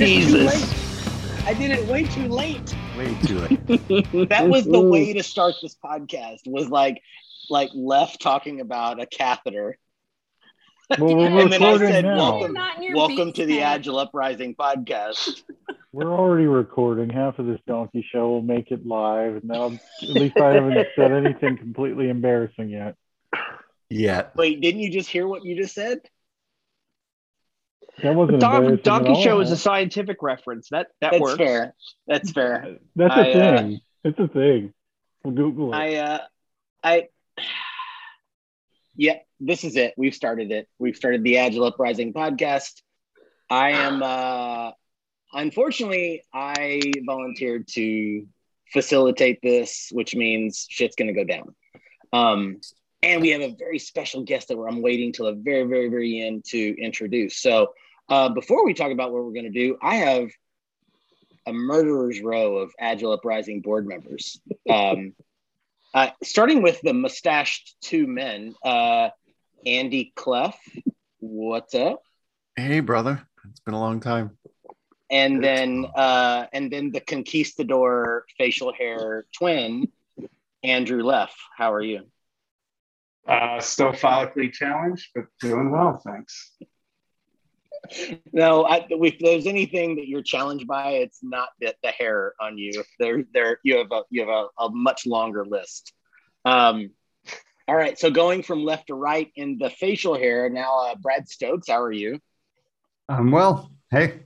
Damn it! Jesus. I did it way too late. Way too late. That was the way to start this podcast. Was like, like left talking about a catheter. Well, we're And then I recording said, now. welcome, Not in your welcome to the basement. Agile Uprising podcast. We're already recording. Half of this donkey show will make it live, and now at least I haven't said anything completely embarrassing yet. Yet. Wait, didn't you just hear what you just said? That wasn't Don- Donkey Show is a scientific reference. That that That's works. fair. That's fair. That's a I, uh, thing. it's a thing. We'll Google it. I, uh, I, yeah, this is it. We've started it. We've started the Agile Uprising podcast. I am, uh, unfortunately, I volunteered to facilitate this, which means shit's going to go down. Um, and we have a very special guest that I'm waiting till the very, very, very end to introduce. So, uh, before we talk about what we're going to do, I have a murderer's row of Agile Uprising board members. Um, uh, starting with the mustached two men, uh, Andy Cleff, what's up? Hey, brother. It's been a long time. And then, uh, and then the conquistador facial hair twin, Andrew Leff. How are you? Uh, still follically challenged, but doing well, thanks. No, I, if there's anything that you're challenged by, it's not the, the hair on you. There, there, you have a you have a, a much longer list. Um, all right, so going from left to right in the facial hair now, uh, Brad Stokes. How are you? Um, well, hey,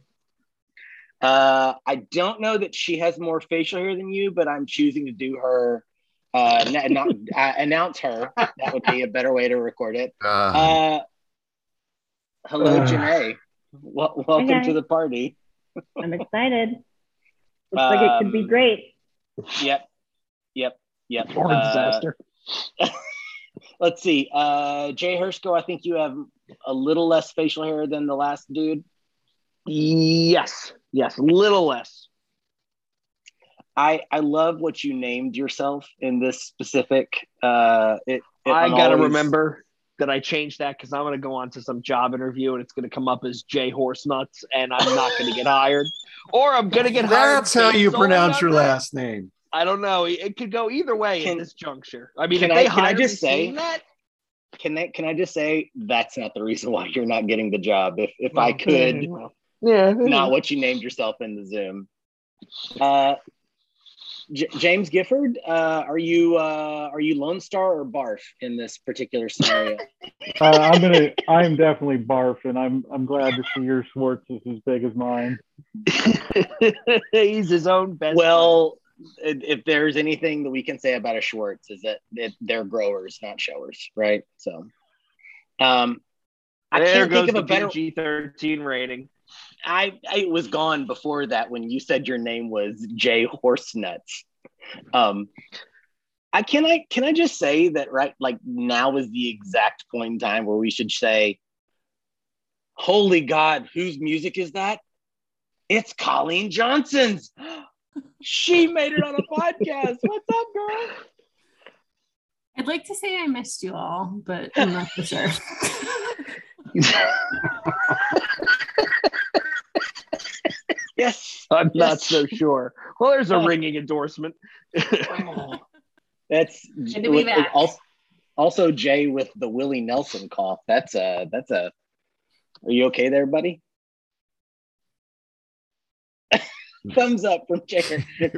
Uh, I don't know that she has more facial hair than you, but I'm choosing to do her. Uh, n- not, uh, announce her. That would be a better way to record it. Uh, Uh, hello, Uh. Janae. Wel- welcome Hi, guys. to the party. I'm excited. Looks like it could be Um, great. Yep, yep, yep. Or Uh, disaster. let's see. Uh, Jay Hrcsko, I think you have a little less facial hair than the last dude. Yes. Yes. A little less. I I love what you named yourself in this specific. Uh, it, it- I got to always- remember that I changed that because I'm going to go on to some job interview and it's going to come up as J Horse Nuts and I'm not going to get hired. Or I'm going to get hired. that's how you based pronounce your last name. I don't know. It could go either way Can- in this juncture. I mean, can if I- can I just say- that, Can I can I just say that's not the reason why you're not getting the job? If if I could, yeah, not what you named yourself in the Zoom. Uh, J- James Gifford, uh, are you uh, are you Lone Star or Barf in this particular scenario? Uh, I'm gonna. I'm definitely barf, and I'm. I'm glad to see your Schwartz is as big as mine. he's his own best. well, if if there's anything that we can say about a Schwartz is that it, they're growers, not showers, right? So, um, I there can't goes think of a better. G13 rating. I I was gone before that when you said your name was Jay Horsenuts. Um, I can I can I just say that right like now is the exact point in time where we should say, "Holy God, whose music is that?" It's Colleen Johnson's. She made it on a podcast. What's up, girl? I'd like to say I missed you all, but I'm not for sure. Yes, I'm not so sure. Well, there's a Oh. ringing endorsement. that's Good to be back. also, also Jay with the Willie Nelson cough. That's a that's a. Are you okay there, buddy? Thumbs up from Jay.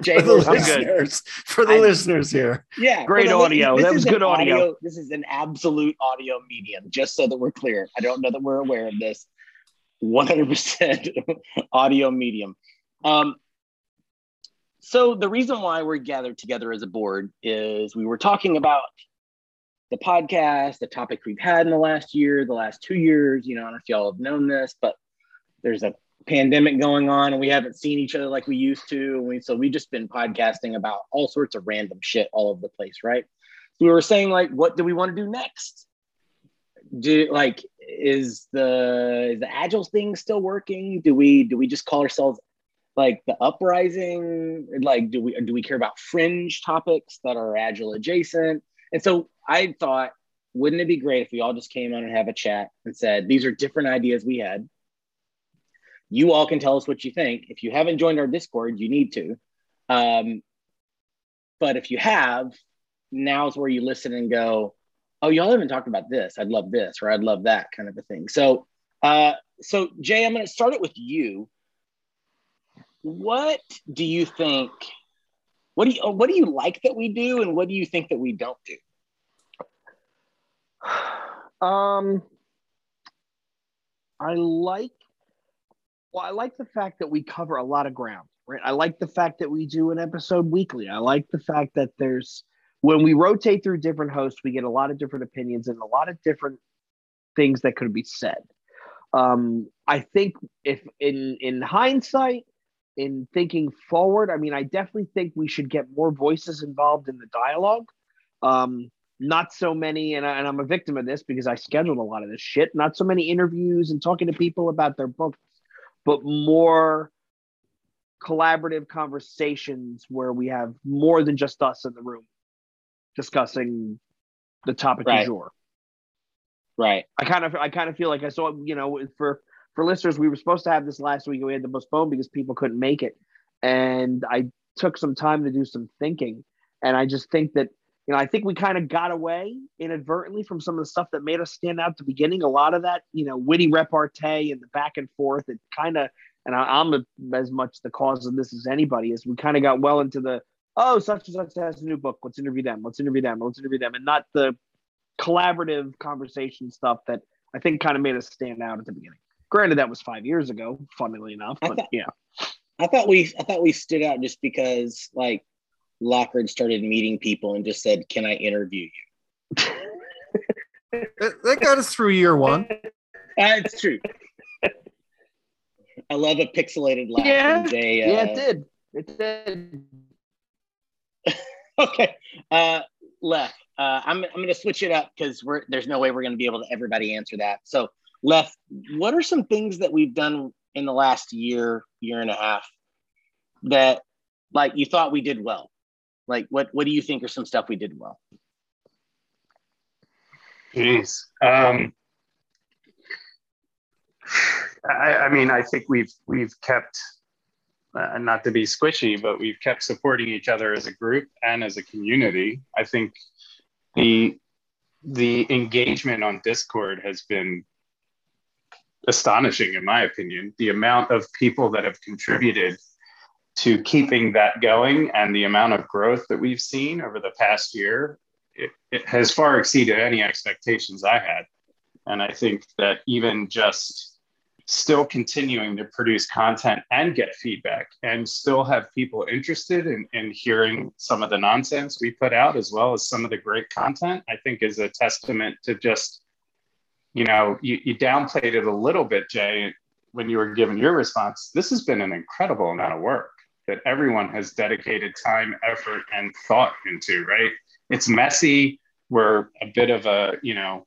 Jay For the I'm good. listeners, for the I- listeners here. Yeah, Great for li- audio. That was is an good audio. This is an absolute audio medium. Just so that we're clear, I don't know that we're aware of this. One hundred percent audio medium. Um, so the reason why we're gathered together as a board is we were talking about the podcast, the topic we've had in the last year, the last two years. You know, I don't know if y'all have known this, but there's a pandemic going on and we haven't seen each other like we used to. We, so we've just been podcasting about all sorts of random shit all over the place, right? So we were saying, like, what do we want to do next? Do like is the is the agile thing still working? Do we do we just call ourselves like the uprising? Like, do we do we care about fringe topics that are agile adjacent? And so I thought, wouldn't it be great if we all just came on and have a chat and said, these are different ideas we had. You all can tell us what you think. If you haven't joined our Discord, you need to. Um, but if you have, now's where you listen and go, "Oh, y'all haven't talked about this. I'd love this, or I'd love that," kind of a thing. So, uh, so Jay, I'm going to start it with you. What do you think? What do you what do you like that we do, and what do you think that we don't do? Um, I like. Well, I like the fact that we cover a lot of ground, right? I like the fact that we do an episode weekly. I like the fact that there's when we rotate through different hosts, we get a lot of different opinions and a lot of different things that could be said. Um, I think if in in hindsight, in thinking forward, I mean, I definitely think we should get more voices involved in the dialogue. Um, not so many, and, I, and I'm a victim of this because I scheduled a lot of this shit. Not so many interviews and talking to people about their books, but more collaborative conversations where we have more than just us in the room discussing the topic Right. du jour. Right. I kind of I kind of feel like I saw you know for for listeners we were supposed to have this last week and we had to postpone because people couldn't make it and I took some time to do some thinking and I just think that you know I think we kind of got away inadvertently from some of the stuff that made us stand out at the beginning a lot of that you know witty repartee and the back and forth it kind of and I, I'm a, as much the cause of this as anybody is we kind of got well into the oh such and such has a new book let's interview them let's interview them let's interview them and not the collaborative conversation stuff that I think kind of made us stand out at the beginning. Granted, that was five years ago, funnily enough, I but thought- yeah. I thought we I thought we stood out just because like Lockhart started meeting people and just said, "Can I interview you?" That, that got us through year one. Uh, it's true. I love a pixelated laugh. Yeah. from Jay, yeah, uh, it did. It did. okay. Uh, Leff. Uh, I'm I'm going to switch it up because we're there's no way we're going to be able to everybody answer that. So, Leff, what are some things that we've done in the last year, year and a half that like you thought we did well? Like, what what do you think are some stuff we did well? Jeez. Um, I, I mean, I think we've we've kept, uh, not to be squishy, but we've kept supporting each other as a group and as a community. I think the the engagement on Discord has been astonishing, in my opinion. The amount of people that have contributed to keeping that going and the amount of growth that we've seen over the past year it, it has far exceeded any expectations I had. And I think that even just still continuing to produce content and get feedback and still have people interested in, in hearing some of the nonsense we put out as well as some of the great content, I think is a testament to just, you know, you, you downplayed it a little bit, Jay, when you were given your response. This has been an incredible amount of work that everyone has dedicated time, effort, and thought into, right? it's messy. We're a bit of a, you know,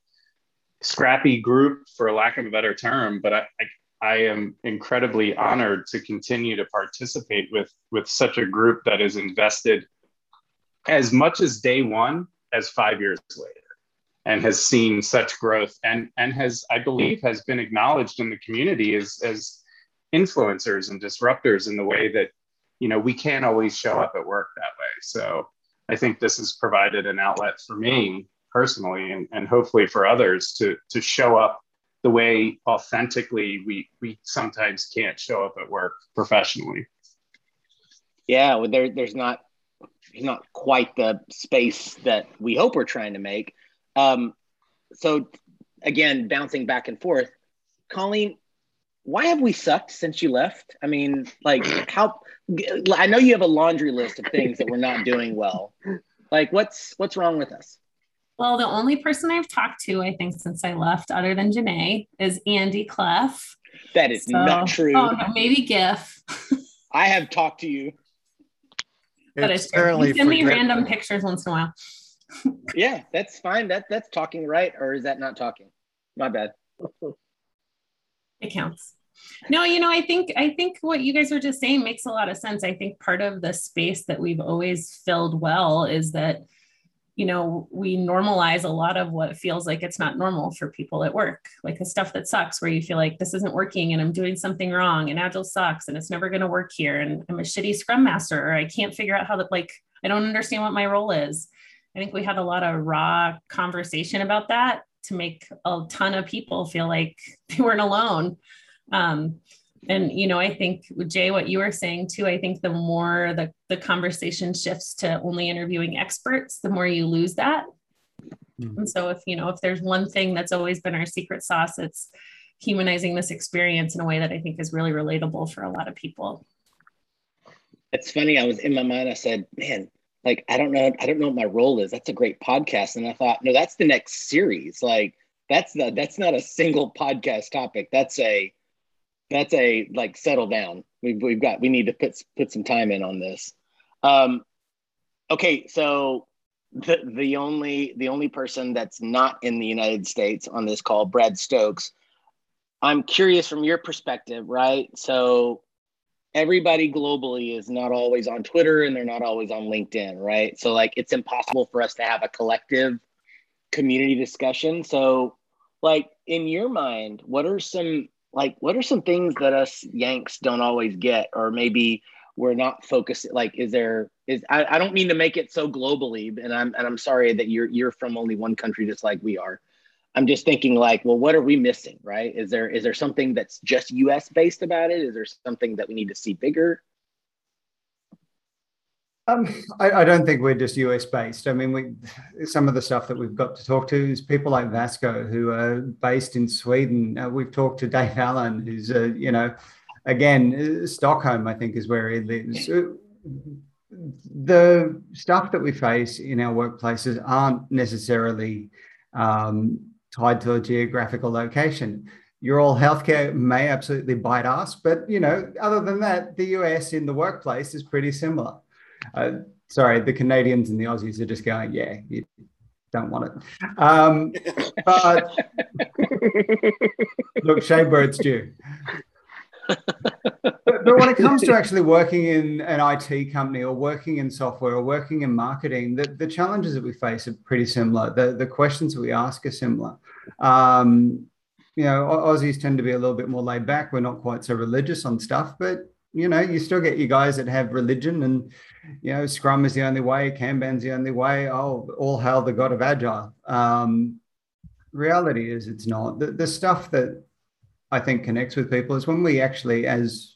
scrappy group for lack of a better term, but I, I, I am incredibly honored to continue to participate with, with such a group that is invested as much as day one as five years later and has seen such growth and, and has, I believe, has been acknowledged in the community as, as influencers and disruptors in the way that, you know, we can't always show up at work that way. So I think this has provided an outlet for me personally and, and hopefully for others to, to show up the way authentically we, we sometimes can't show up at work professionally. Yeah, well, there there's not not quite the space that we hope we're trying to make. Um, so again, bouncing back and forth, Colleen, why have we sucked since you left? I mean, like how I know you have a laundry list of things that we're not doing well. Like what's what's wrong with us? Well, the only person I've talked to, I think, since I left, other than Janae, is Andy Cleff. That is So- not true. Oh, no, maybe Giff. I have talked to you. But It's it's true. apparently You send me random pictures once in a while. Yeah, that's fine. That that's talking right, or is that not talking? My bad. It counts. No, you know, I think I think what you guys are just saying makes a lot of sense. I think part of the space that we've always filled well is that you know, we normalize a lot of what feels like it's not normal for people at work, like the stuff that sucks, where you feel like this isn't working and I'm doing something wrong and Agile sucks and it's never going to work here and I'm a shitty scrum master or I can't figure out how to, like, I don't understand what my role is. I think we had a lot of raw conversation about that to make a ton of people feel like they weren't alone. Um, and you know i think jay what you were saying too i think the more the, the conversation shifts to only interviewing experts the more you lose that. Mm-hmm. and so if you know if there's one thing that's always been our secret sauce it's humanizing this experience in a way that i think is really relatable for a lot of people. It's funny i was in my mind i said man like i don't know i don't know what my role is. That's a great podcast. And i thought no that's the next series. Like that's the that's not a single podcast topic. That's a that's a like settle down. We've we've got we need to put put some time in on this. Um, okay, so the the only the only person that's not in the United States on this call, Brad Stokes. I'm curious from your perspective, right? So everybody globally is not always on Twitter and they're not always on LinkedIn, right? So like it's impossible for us to have a collective community discussion. So like in your mind, what are some like what are some things that us yanks don't always get or maybe we're not focused like is there is I, I don't mean to make it so globally and i'm and i'm sorry that you're you're from only one country just like we are. I'm just thinking like well what are we missing right? Is there is there something that's just us based about it? Is there something that we need to see bigger um, I, I, don't think we're just US based. I mean, we, some of the stuff that we've got to talk to is people like Vasco, who are based in Sweden. Uh, we've talked to Dave Allen, who's, uh, you know, again, uh, Stockholm, I think, is where he lives. the stuff that we face in our workplaces aren't necessarily um, tied to a geographical location. Your all healthcare may absolutely bite us, but you know, other than that, the US in the workplace is pretty similar. Uh, sorry, the Canadians and the Aussies are just going, yeah, you don't want it. Um, but look, where it's due. but, but, when it comes to actually working in an IT company or working in software or working in marketing, the, the challenges that we face are pretty similar. The, the questions that we ask are similar. Um, you know, Aussies tend to be a little bit more laid back. We're not quite so religious on stuff, but you know, you still get you guys that have religion and, you know, Scrum is the only way, Kanban's the only way. Oh, all hail the God of Agile. Um, reality is it's not. The, the stuff that I think connects with people is when we actually, as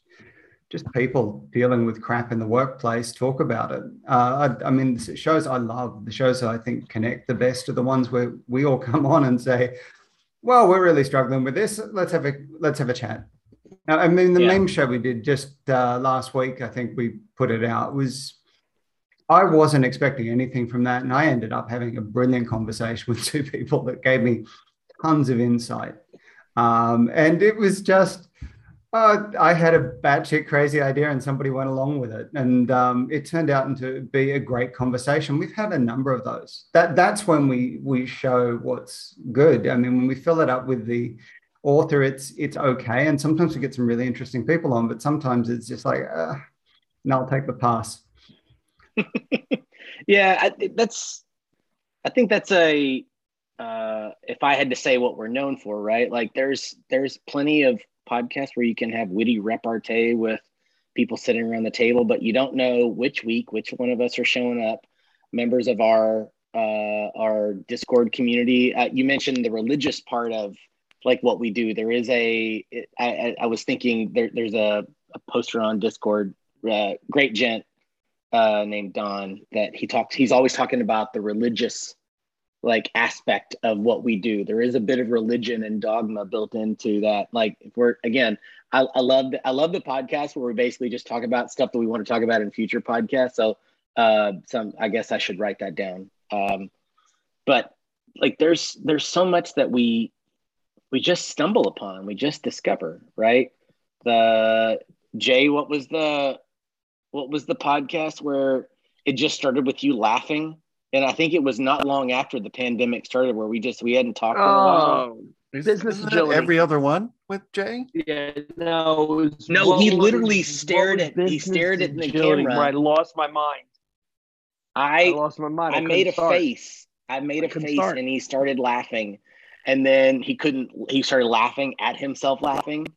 just people dealing with crap in the workplace, talk about it. Uh, I, I, mean, the shows I love, the shows that I think connect the best are the ones where we all come on and say, "Well, we're really struggling with this. Let's have a let's have a chat." Now, I mean, the yeah. meme show we did just uh, last week, I think we put it out, was I wasn't expecting anything from that. And I ended up having a brilliant conversation with two people that gave me tons of insight. Um, and it was just, uh, I had a batshit crazy idea and somebody went along with it. And um, it turned out into be a great conversation. We've had a number of those. That That's when we, we show what's good. I mean, when we fill it up with the author, it's it's okay. And sometimes we get some really interesting people on, but sometimes it's just like, uh, I'll take the pass. yeah, I, that's. I think that's a. Uh, if I had to say what we're known for, right? Like, there's there's plenty of podcasts where you can have witty repartee with people sitting around the table, but you don't know which week which one of us are showing up. Members of our uh, our Discord community. Uh, you mentioned the religious part of like what we do. There is a. I, I was thinking there, there's a, a poster on Discord, uh, great gent uh, named Don that he talks. He's always talking about the religious like aspect of what we do. There is a bit of religion and dogma built into that. Like if we're again, I, I love the, I love the podcast where we basically just talk about stuff that we want to talk about in future podcasts. So uh, some I guess I should write that down. Um, but like there's there's so much that we we just stumble upon, we just discover, right? The Jay, what was the what was the podcast where it just started with you laughing? And I think it was not long after the pandemic started where we just we hadn't talked for a while. Oh, business agility. Every other one with Jay? Yeah, no. no, he literally stared at he stared at the camera. Where I lost my mind. I I lost my mind. I couldn't made a start. face. I made I a face, start. and he started laughing, and then he couldn't. He started laughing at himself laughing,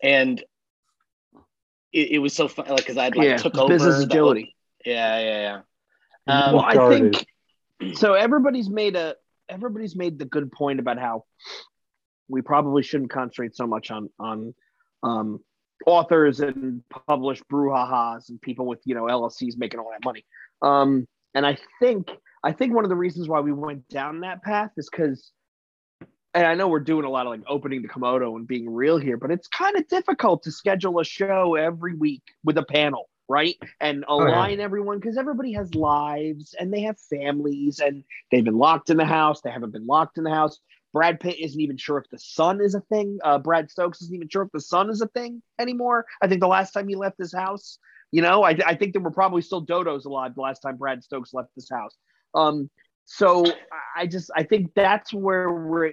and it, it was so fun. Like because I like yeah, took over business the- agility. yeah, yeah, yeah. Um, well, I think so. Everybody's made a everybody's made the good point about how we probably shouldn't concentrate so much on on um, authors and published brouhahas and people with you know LLCs making all that money. Um, and I think I think one of the reasons why we went down that path is because, and I know we're doing a lot of like opening the kimono and being real here, but it's kind of difficult to schedule a show every week with a panel, right? And yeah. align everyone because everybody has lives and they have families and they've been locked in the house. They haven't been locked in the house. Brad Pitt isn't even sure if the sun is a thing. Uh, Brad Stokes isn't even sure if the sun is a thing anymore. I think the last time he left his house, you know, I, I think there were probably still dodos alive the last time Brad Stokes left this house. Um, so I just I think that's where we're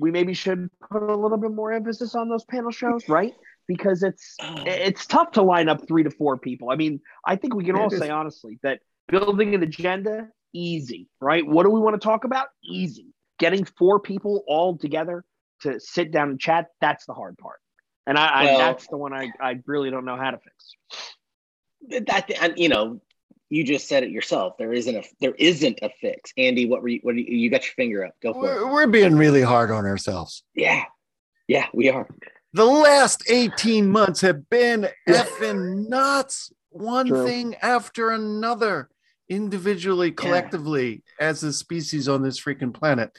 we maybe should put a little bit more emphasis on those panel shows, right? Because it's oh. it's tough to line up three to four people. I mean, I think we can all say honestly that building an agenda easy, right? What do we want to talk about? Easy. Getting four people all together to sit down and chat, that's the hard part. And I, I Well- that's the one I, I really don't know how to fix. that and you know you just said it yourself there isn't a there isn't a fix andy what were you what you, you got your finger up go for it We're, we're being really hard on ourselves. yeah yeah we are The last 18 months have been effing nuts. One True. thing after another, individually, collectively, as a species on this freaking planet.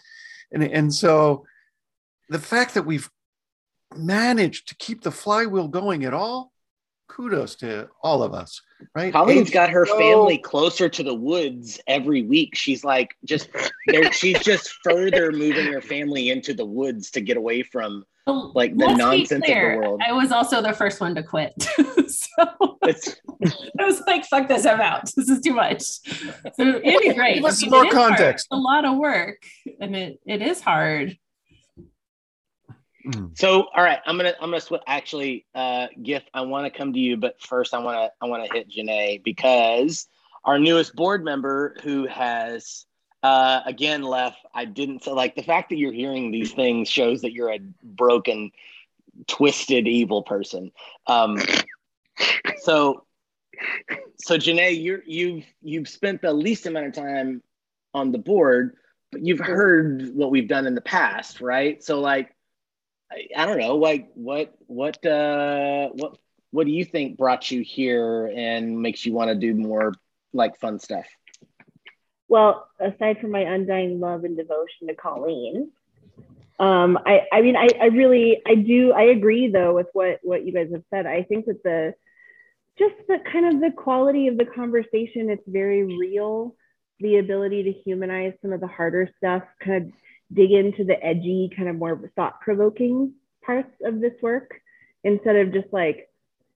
And, and so the fact that we've managed to keep the flywheel going at all, kudos to all of us, right? colleen's got her HBO family closer to the woods every week she's like just there she's just further moving her family into the woods to get away from Like, the let's be nonsense of the world. I was also the first one to quit. so it's I was like, fuck this, I'm out. This is too much. So Andy's right. Give us some more it is hard. context. It's a lot of work and it, it is hard. Mm. so all right i'm gonna i'm gonna sw- actually uh Giff i want to come to you but first i want to i want to hit Janae because our newest board member who has uh again left i didn't so like the fact that you're hearing these things shows that you're a broken twisted evil person um so so Janae, you're you've you've spent the least amount of time on the board but you've heard what we've done in the past right so like I, don't know, like what what uh what what do you think brought you here and makes you want to do more like fun stuff? Well, aside from my undying love and devotion to Colleen, um, I, I mean, I, I really, I do, I agree though with what what you guys have said. I think that the just the kind of the quality of the conversation, it's very real. The ability to humanize some of the harder stuff, kind of dig into the edgy, kind of more thought provoking parts of this work instead of just like,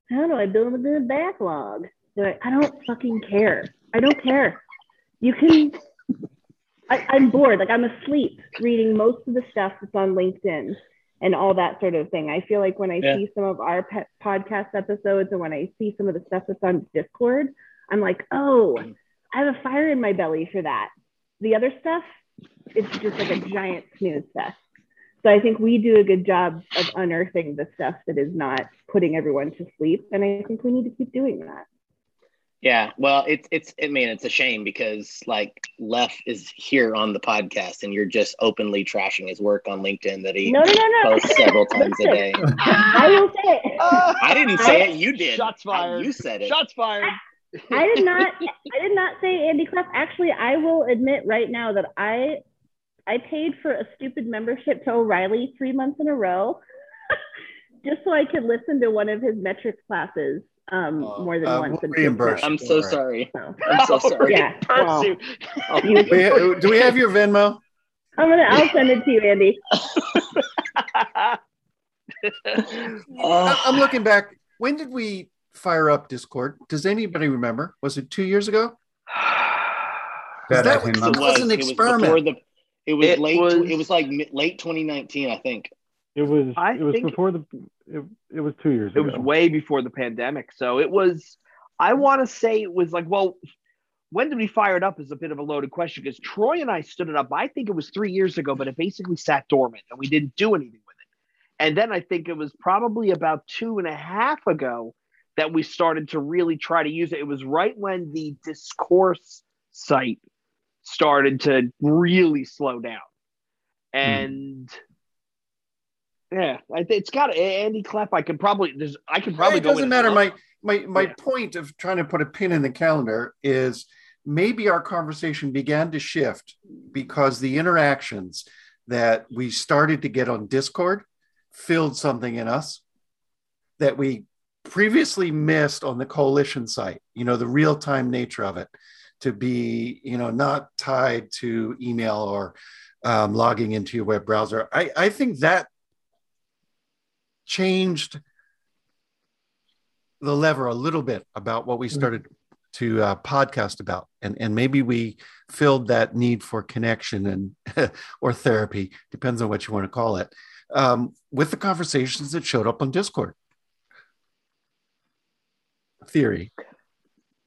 how do I build a good backlog? Like, I don't fucking care. I don't care. You can, I, I'm bored. Like, I'm asleep reading most of the stuff that's on LinkedIn and all that sort of thing. I feel like when I Yeah. see some of our podcast episodes and when I see some of the stuff that's on Discord, I'm like, oh, I have a fire in my belly for that. The other stuff, it's just like a giant snooze fest. So I think we do a good job of unearthing the stuff that is not putting everyone to sleep, and I think we need to keep doing that. Yeah, well, it's it's I mean it's a shame because like Leff is here on the podcast and you're just openly trashing his work on LinkedIn that he No, no, no, no. posts several times a day. I will say it. I didn't say it, you did. Shots I- fired. you said it. Shots fired. I did not. I did not say Andy Cleff. Actually, I will admit right now that I I paid for a stupid membership to O'Reilly three months in a row, just so I could listen to one of his metrics classes um, more than Uh, once. we'll reimburse. I'm so sorry. So, I'm so sorry. yeah. Well, you- We- uh, do we have your Venmo? I'm gonna. I'll send it to you, Andy. Oh, I'm looking back. When did we fire up Discord? Does anybody remember? Was it two years ago? About That 18 was- it was was an it was experiment. the it was It late was- it was like late 2019 I think. It was I it was think- before the it, it was two years it ago. was way before the pandemic. So it was, I want to say it was like, well, when did we fire it up is a bit of a loaded question because Troy and I stood it up. I think it was three years ago, but it basically sat dormant and we didn't do anything with it. And then I think it was probably about two and a half ago that we started to really try to use it. It was right when the discourse site started to really slow down. Hmm. And yeah, it's got Andy Klepp. I could probably there's I could probably it doesn't matter. My my my Yeah. point of trying to put a pin in the calendar is maybe our conversation began to shift because the interactions that we started to get on Discord filled something in us that we previously missed on the coalition site. You know, the real time nature of it to be, you know, not tied to email or um, logging into your web browser. I, I think that changed the lever a little bit about what we started to uh, podcast about and and maybe we filled that need for connection and or therapy depends on what you want to call it um, with the conversations that showed up on discord theory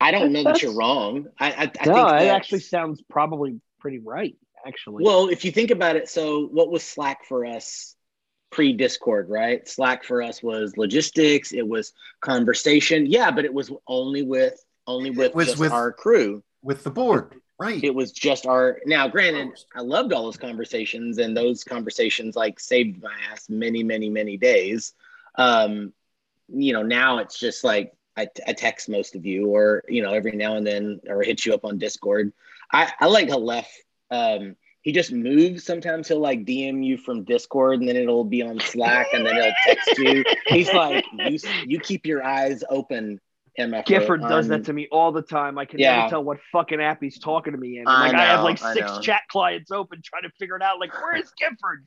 I don't know that you're wrong. I, I, I no, think it actually sounds probably pretty right. Actually, Well, if you think about it, so what was Slack for us pre Discord, right? Slack for us was logistics, it was conversation. Yeah, but it was only with only with was just with- our crew. with the board right It was just our now granted, I loved all those conversations and those conversations like saved my ass many, many, many days. Um, you know, now it's just like I, I text most of you or you know, every now and then or hit you up on Discord. I, I like how Leff um he just moves. Sometimes he'll like DM you from Discord, and then it'll be on Slack, and then he'll text you. He's like, you you keep your eyes open, MF. Gifford does that to me all the time. I can Yeah. never tell what fucking app he's talking to me in. I like I have like six chat clients open trying to figure it out. Like, where is Gifford?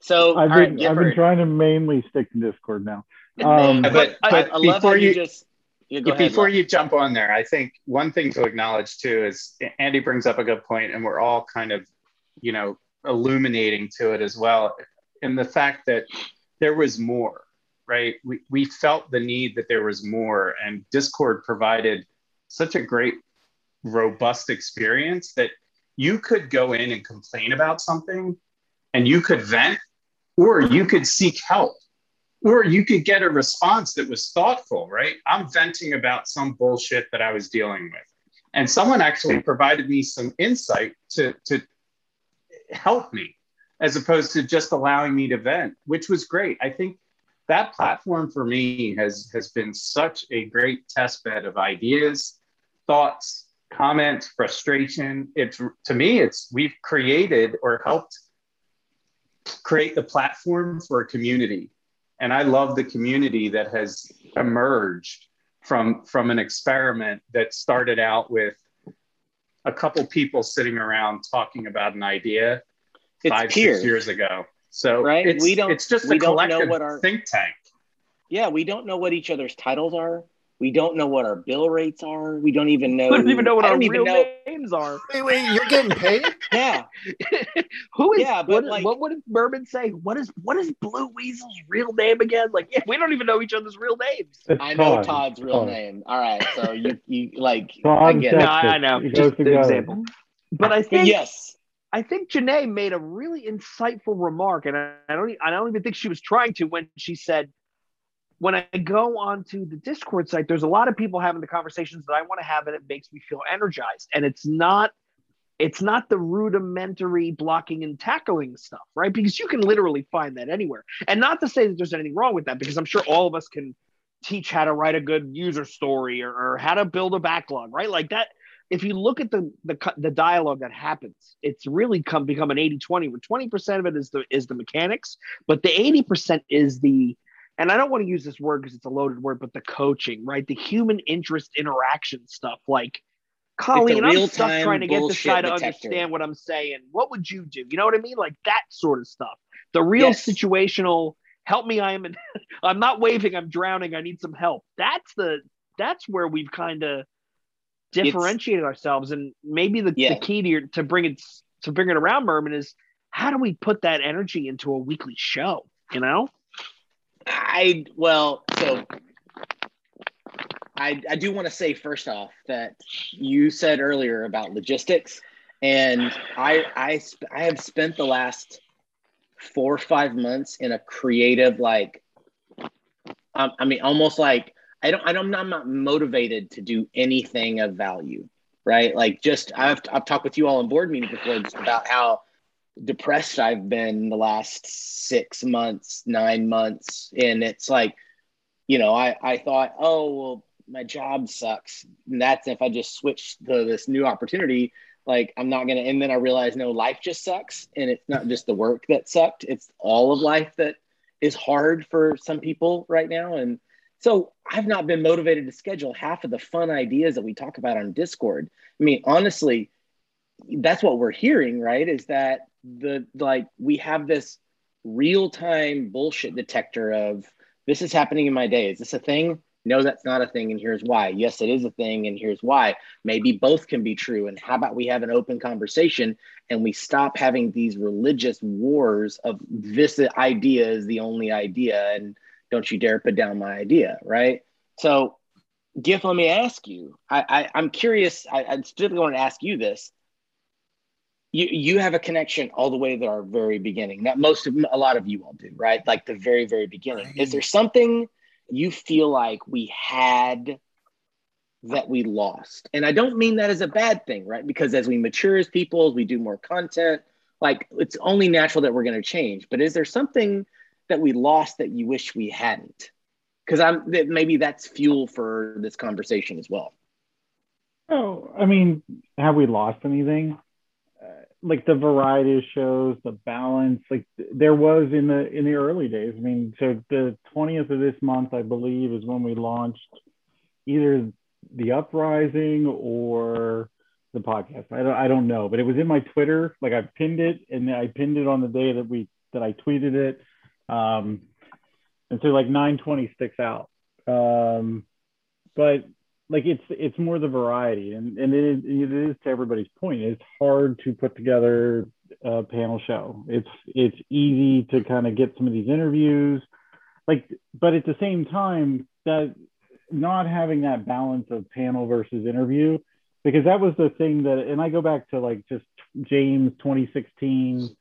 So I've all right, been I've been trying to mainly stick to Discord now. Um, But- but, I, I love before you you- just yeah, ahead, before you jump on there, I think one thing to acknowledge too is Andy brings up a good point, and we're all kind of, you know, illuminating to it as well. In the fact that there was more, right? We, we felt the need that there was more, and Discord provided such a great, robust experience that you could go in and complain about something and you could vent, or you could seek help or you could get a response that was thoughtful, right? I'm venting about some bullshit that I was dealing with. And someone actually provided me some insight to, to help me as opposed to just allowing me to vent, which was great. I think that platform for me has, has been such a great test bed of ideas, thoughts, comments, frustration. It's to me, it's we've created or helped create the platform for a community and i love the community that has emerged from from an experiment that started out with a couple people sitting around talking about an idea It's five peers. six years ago so Right? it's, We don't- it's just we a don't know collective what our- think tank Yeah, we don't know what each other's titles are. We don't know what our bill rates are. We don't even know. I don't even know what I our don't real know. names are. wait wait you're getting paid Yeah, Who is? Yeah, but, what, like- what would Merman say? What is what is Blue Weasel's real name again? Like, yeah, we don't even know each other's real names. it's I know Todd. Todd's real Todd. name. All right, so you you like Todd I get it. No, I, I know. It Just goes an example. But I think yes, I think Janae made a really insightful remark, and I, I don't I don't even think she was trying to when she said, "When I go onto the Discord site, there's a lot of people having the conversations that I want to have, and it makes me feel energized." And it's not it's not the rudimentary blocking and tackling stuff, right? Because you can literally find that anywhere. And not to say that there's anything wrong with that, because I'm sure all of us can teach how to write a good user story or, or how to build a backlog, right? Like that if you look at the the the dialogue that happens, it's really come become an 80-20 where 20% of it is the is the mechanics, but the 80% is the and I don't want to use this word because it's a loaded word, but the coaching, right? The human interest interaction stuff. Like, Colleen, I'm stuck trying to get this guy to detector. understand what I'm saying. What would you do? You know what I mean? Like that sort of stuff. The real Yes. situational help me, I am in, I'm not waving, I'm drowning, I need some help. That's the that's where we've kind of differentiated ourselves and maybe the, Yeah. the key to your, to bring it to bring it around merman is how do we put that energy into a weekly show you know I well, so I, I do want to say first off that you said earlier about logistics, and I I I have spent the last four or five months in a creative like, um, I mean, almost like I don't I don't I'm not motivated to do anything of value, right? Like just I've I've talked with you all in board meetings before just about how depressed I've been the last six months, nine months, and it's like, you know, I I thought, oh well my job sucks. And that's if I just switch to this new opportunity, like I'm not gonna. And then I realized, no, life just sucks, and it's not just the work that sucked; it's all of life that is hard for some people right now. And so I've not been motivated to schedule half of the fun ideas that we talk about on Discord. I mean, honestly, that's what we're hearing, right? Is that the like we have this real time bullshit detector of this is happening in my day. Is this a thing? no, that's not a thing, and here's why. Yes, it is a thing, and here's why. Maybe both can be true. And how about we have an open conversation and we stop having these religious wars of this idea is the only idea, and don't you dare put down my idea, right? So, Giff, let me ask you. I, I am curious. I, I specifically want to ask you this. You you have a connection all the way to our very beginning. That most of a lot of you all do, right? Like the very very beginning. Right. Is there something? you feel like we had that we lost. And I don't mean that as a bad thing, right? Because as we mature as people, as we do more content, like it's only natural that we're going to change. But is there something that we lost that you wish we hadn't? Because I'm that maybe that's fuel for this conversation as well. Oh, I mean, have we lost anything? Like the variety of shows, the balance, like there was in the in the early days. I mean, so the 20th of this month, I believe, is when we launched either the uprising or the podcast. I don't I don't know, but it was in my Twitter. Like I pinned it and I pinned it on the day that we that I tweeted it. Um, and so like 920 sticks out. Um, but like it's it's more the variety and and it is, it is to everybody's point it's hard to put together a panel show. It's it's easy to kind of get some of these interviews like but at the same time that not having that balance of panel versus interview because that was the thing that and i go back to like just james 2016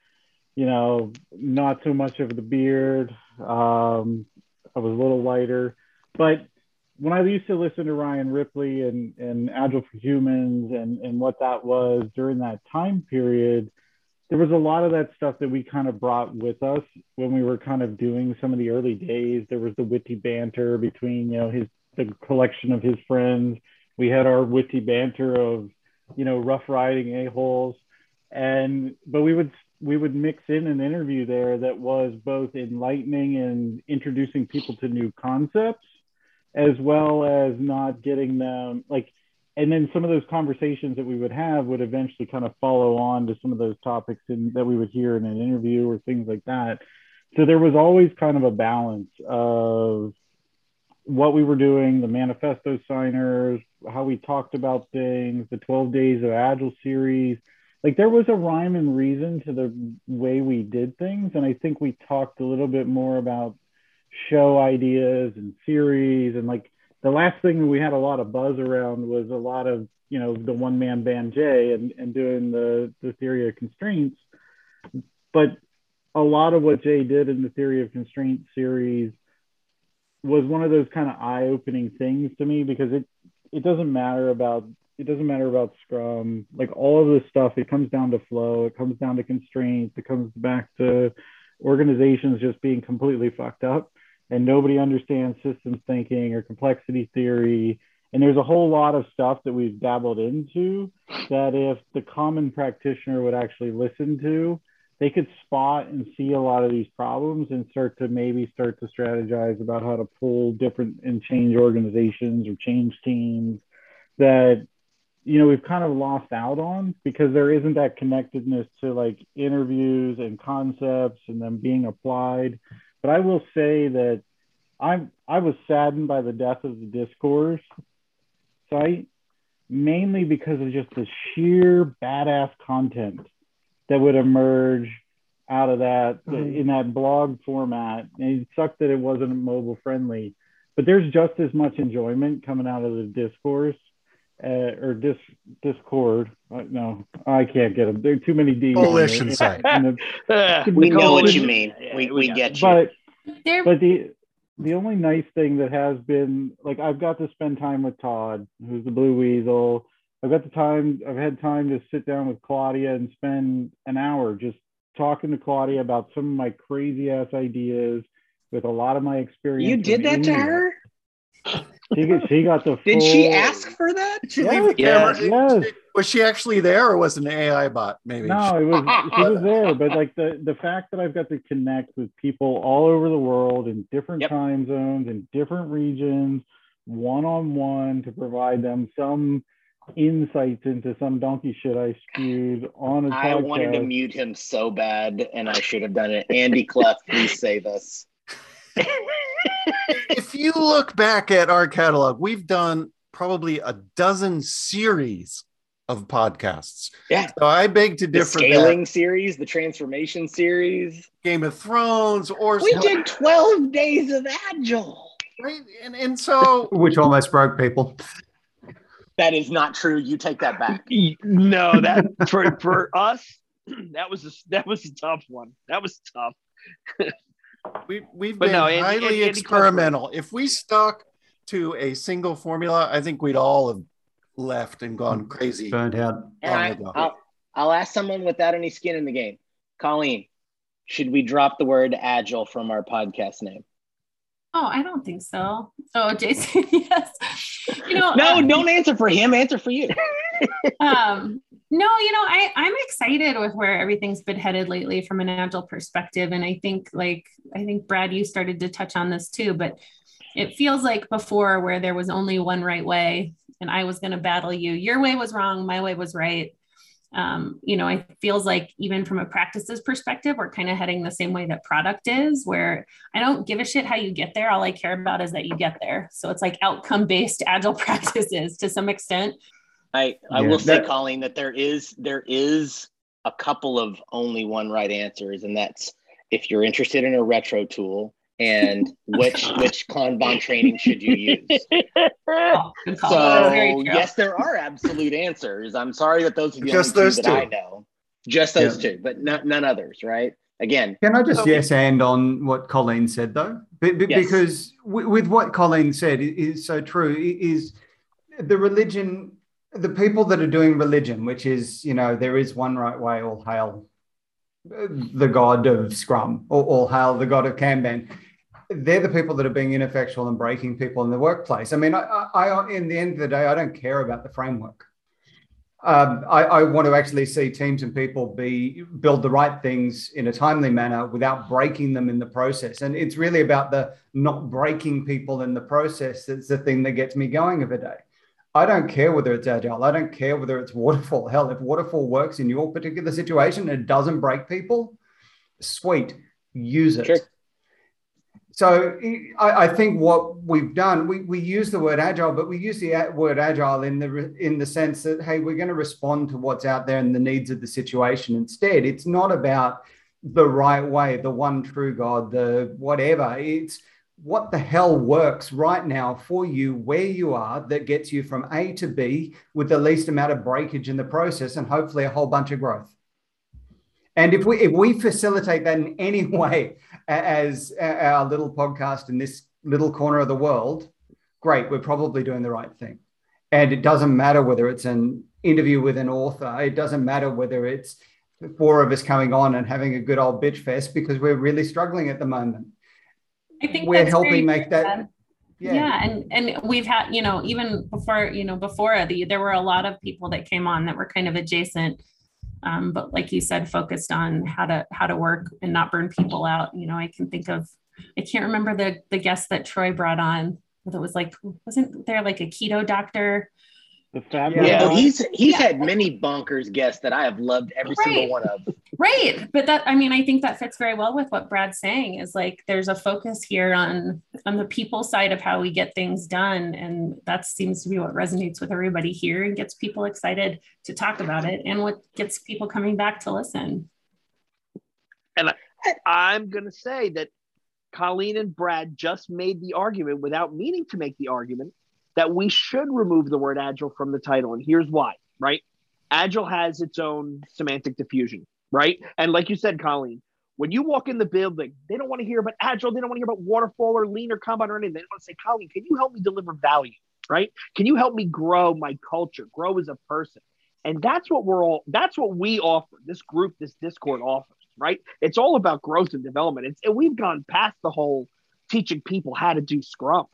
you know not so much of the beard um i was a little lighter but when I used to listen to Ryan Ripley and, and Agile for Humans and, and what that was during that time period, there was a lot of that stuff that we kind of brought with us when we were kind of doing some of the early days. There was the witty banter between, you know, his the collection of his friends. We had our witty banter of, you know, rough riding a-holes. And but we would we would mix in an interview there that was both enlightening and introducing people to new concepts as well as not getting them like and then some of those conversations that we would have would eventually kind of follow on to some of those topics in, that we would hear in an interview or things like that. So there was always kind of a balance of what we were doing the manifesto signers how we talked about things the 12 days of agile series. Like there was a rhyme and reason to the way we did things and i think we talked a little bit more about show ideas and series. And like the last thing we had a lot of buzz around was a lot of you know the one man band Jay and, and doing the the theory of constraints. But a lot of what Jay did in the theory of constraints series was one of those kind of eye-opening things to me because it it doesn't matter about it doesn't matter about scrum. Like all of this stuff it comes down to flow it comes down to constraints it comes back to organizations just being completely fucked up and nobody understands systems thinking or complexity theory. And there's a whole lot of stuff that we've dabbled into that if the common practitioner would actually listen to, they could spot and see a lot of these problems and start to maybe start to strategize about how to pull different and change organizations or change teams that you know we've kind of lost out on because there isn't that connectedness to like interviews and concepts and them being applied but I will say that I'm I was saddened by the death of the discourse site, mainly because of just the sheer badass content that would emerge out of that mm-hmm. in that blog format. And it sucked that it wasn't mobile friendly, but there's just as much enjoyment coming out of the discourse uh, or dis discord. Uh, no, I can't get them. There are too many D's. Coalition site. we know what you mean. We, we get you. But but the the only nice thing that has been like I've got to spend time with Todd, who's the Blue Weasel. I've got the time. I've had time to sit down with Claudia and spend an hour just talking to Claudia about some of my crazy ass ideas with a lot of my experience. You did that to her. She got, she got the. Full... Did she ask for that? Did she yes, leave the yes, camera? Yes. Was she actually there, or was it an AI bot? Maybe. No, it was. she was there, but like the the fact that I've got to connect with people all over the world in different yep. time zones in different regions, one on one, to provide them some insights into some donkey shit I spewed on a podcast. I wanted to mute him so bad, and I should have done it. Andy Cleff, please save us. if you look back at our catalog, we've done probably a dozen series of podcasts. Yeah. So I beg to differ. The scaling that. series, the transformation series, Game of Thrones, or we did 12 days of agile. Right. And, and so which almost broke people. That is not true. You take that back. No, that for for us, that was a, that was a tough one. That was tough. We we've but been no, highly Andy, experimental. If we stuck to a single formula, I think we'd all have left and gone crazy. Burned out. I, I'll, I'll ask someone without any skin in the game. Colleen, should we drop the word agile from our podcast name? Oh, I don't think so. Oh, Jason, yes. You know, no, um, don't answer for him. Answer for you. um, no, you know, I I'm excited with where everything's been headed lately from an agile perspective, and I think like I think Brad, you started to touch on this too, but it feels like before where there was only one right way, and I was going to battle you. Your way was wrong, my way was right um, you know, it feels like even from a practices perspective, we're kind of heading the same way that product is, where I don't give a shit how you get there. All I care about is that you get there. So it's like outcome based agile practices to some extent. I, I yeah, will say, Colleen, that there is there is a couple of only one right answers, and that's if you're interested in a retro tool, and which which Kanban training should you use? Oh, so yes, there are absolute answers. I'm sorry that those are the just only two that I know. Just those yeah. two, but not, none others, right? Again, can I just okay. yes and on what Colleen said though? yes. Because with what Colleen said is so true. Is the religion, the people that are doing religion, which is you know there is one right way, all hail the god of Scrum, or all hail the god of Kanban they're the people that are being ineffectual and breaking people in the workplace. I mean, I, I in the end of the day, I don't care about the framework. Um, I, I, want to actually see teams and people be build the right things in a timely manner without breaking them in the process. And it's really about the not breaking people in the process that's the thing that gets me going every day. I don't care whether it's agile. I don't care whether it's waterfall. Hell, if waterfall works in your particular situation and it doesn't break people, sweet, use it. Sure so I, I, think what we've done, we, we use the word agile, but we use the word agile in the in the sense that hey, we're going to respond to what's out there and the needs of the situation. Instead, it's not about the right way, the one true God, the whatever. It's what the hell works right now for you, where you are, that gets you from A to B with the least amount of breakage in the process, and hopefully a whole bunch of growth. And if we if we facilitate that in any way as our little podcast in this little corner of the world, great, we're probably doing the right thing. And it doesn't matter whether it's an interview with an author, it doesn't matter whether it's four of us coming on and having a good old bitch fest because we're really struggling at the moment. I think we're helping make that. Yeah. yeah. and and we've had you know even before you know before the there were a lot of people that came on that were kind of adjacent um, but like you said focused on how to how to work and not burn people out you know i can think of i can't remember the the guest that troy brought on that was like wasn't there like a keto doctor the fat yeah, he's he's yeah. had many bonkers guests that I have loved every right. single one of. Right, but that I mean, I think that fits very well with what Brad's saying. Is like there's a focus here on on the people side of how we get things done, and that seems to be what resonates with everybody here and gets people excited to talk about it, and what gets people coming back to listen. And I, I'm gonna say that Colleen and Brad just made the argument without meaning to make the argument that we should remove the word agile from the title. And here's why, right? Agile has its own semantic diffusion, right? And like you said, Colleen, when you walk in the building, they don't want to hear about agile, they don't want to hear about waterfall or lean or Kanban or anything. They want to say, Colleen, can you help me deliver value, right? Can you help me grow my culture, grow as a person? And that's what we're all, that's what we offer. This group, this Discord offers, right? It's all about growth and development. It's, and we've gone past the whole teaching people how to do Scrum.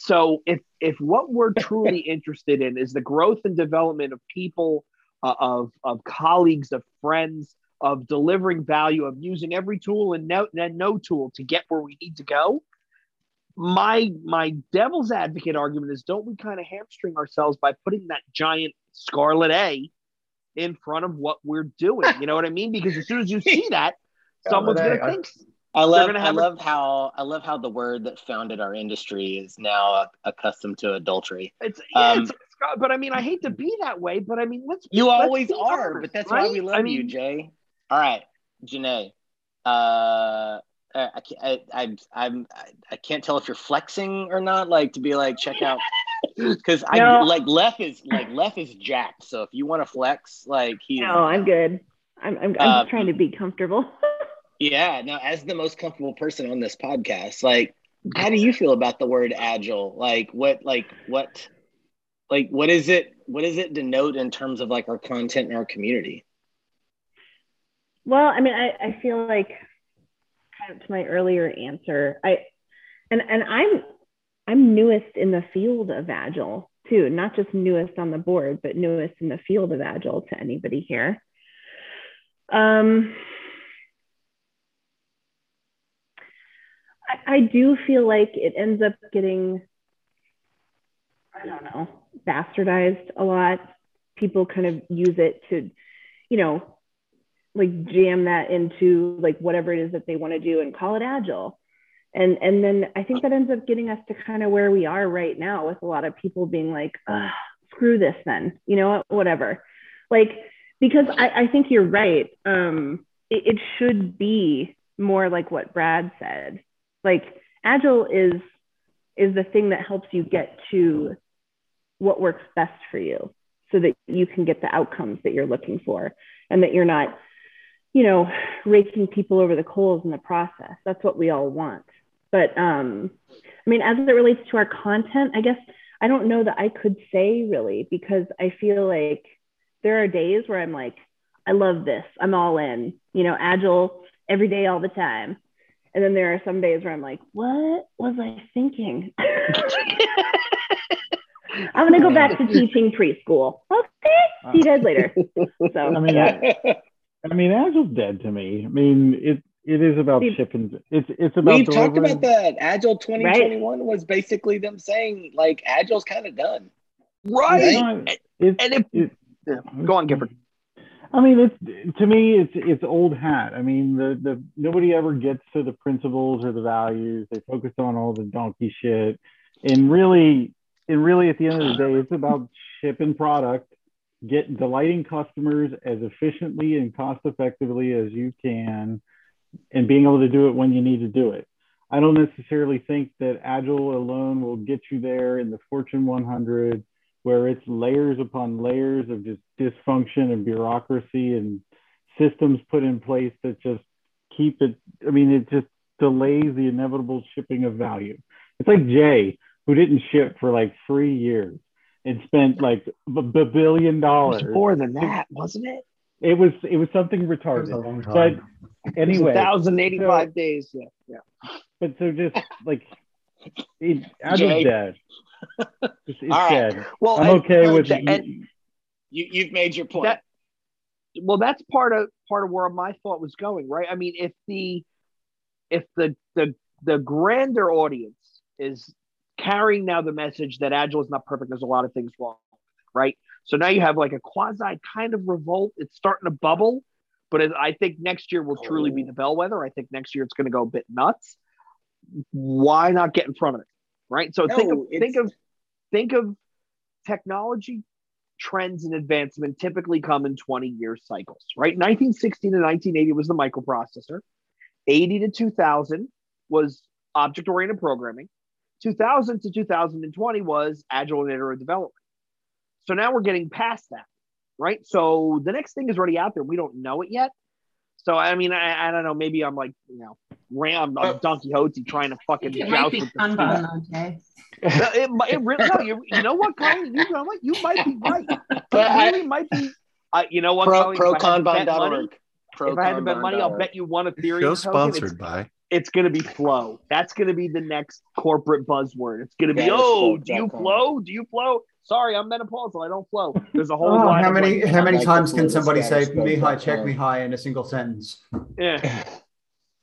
So if if what we're truly interested in is the growth and development of people, uh, of of colleagues, of friends, of delivering value, of using every tool and no and no tool to get where we need to go, my my devil's advocate argument is don't we kind of hamstring ourselves by putting that giant scarlet A in front of what we're doing? You know what I mean? Because as soon as you see that, someone's going to think I love I have a- love how I love how the word that founded our industry is now accustomed to adultery. it's yeah, Um, it's, but I mean, I hate to be that way, but I mean, let's You let's always are, honest, but that's why we love I you, Jay. All right, Janae. Uh, I can't. I, I, I'm. I can't tell if you're flexing or not. Like to be like, check out, because I No. like Leff is like Leff is jacked. So if you want to flex, like he's. No, I'm good. I'm I'm, I'm Uh, trying to be comfortable. Yeah. Now, as the most comfortable person on this podcast, like, how do you feel about the word agile? Like, what, like, what, like, what is it? What does it denote in terms of like our content and our community? Well, I mean, I, I feel like kind of to my earlier answer, I and and I'm I'm newest in the field of agile too, not just newest on the board, but newest in the field of agile to anybody here. Um, I, I do feel like it ends up getting, I don't know, bastardized a lot. People kind of use it to, you know, like jam that into like whatever it is that they want to do and call it agile. And and then i think that ends up getting us to kind of where we are right now with a lot of people being like screw this then you know what whatever. Like because i, I think you're right. Um it, it should be more like what brad said like agile is is the thing that helps you get to what works best for you so that you can get the outcomes that you're looking for and that you're not you know, raking people over the coals in the process. That's what we all want. But um, I mean, as it relates to our content, I guess I don't know that I could say really because I feel like there are days where I'm like, I love this. I'm all in, you know, agile every day, all the time. And then there are some days where I'm like, what was I thinking? I'm going to go back to teaching preschool. Okay. See you guys later. So, I mean, I, I mean, Agile's dead to me. I mean, it it is about See- shipping. It's it's about We've talked about that. Agile 2021 was basically them saying like Agile's kind of done. right. No, it's, And if it- yeah. go on, Gifford. I mean, it's to me, it's it's old hat. I mean, the the nobody ever gets to the principles or the values. They focus on all the donkey shit, and really, and really, at the end of the day, it's about shipping product, get delighting customers as efficiently and cost effectively as you can, and being able to do it when you need to do it. I don't necessarily think that Agile alone will get you there in the Fortune 100 where it's layers upon layers of just dysfunction and bureaucracy and systems put in place that just keep it i mean it just delays the inevitable shipping of value it's like jay who didn't ship for like three years and spent like a b- billion dollars was more than that, wasn't it? it was it was something It was a retarded long but anyway 1,085 days. Yeah. Yeah. but so just like it, Agile's Jay. dead it's, it's All right. dead Well, i'm and- okay with and- it You you've made your point. That- well that's part of part of where my thought was going right? I mean if the if the the the grander audience is carrying now the message that agile is not perfect there's a lot of things wrong right? So now you have like a quasi kind of revolt. It's starting to bubble but it, i think next year will truly be oh. the bellwether. I think next year it's going to go a bit nuts why not get in front of it right so think of think of think of technology trends and advancement typically come in 20 year cycles, right? 1960 to 1980 was the microprocessor. 80 to 2000 was object oriented programming. 2000 to 2020 was agile and iterative development. So now we're getting past that, right? So the next thing is already out there. We don't know it yet. So I mean, I, I don't know. Maybe I'm like, you know, ram I'm Don Quixote trying to fucking It might be with the Kanban though, it, it really, no, you, you know what, Colleen? You know what? You might be right. But It I- really might be. Uh, you know what, Pro, Colleen? If I had to bet money- prokanban.org. If I had to bet money, I'll bet you one Ethereum. Show sponsored It's, by. it's going to be flow. That's going to be the next corporate buzzword. It's going to be, That is oh, do you flow? Do you flow? Sorry, I'm menopausal. I don't flow. There's a whole Oh, lot. how of many like, how many like times can somebody say me Mihai, code check me high in a single sentence? yeah.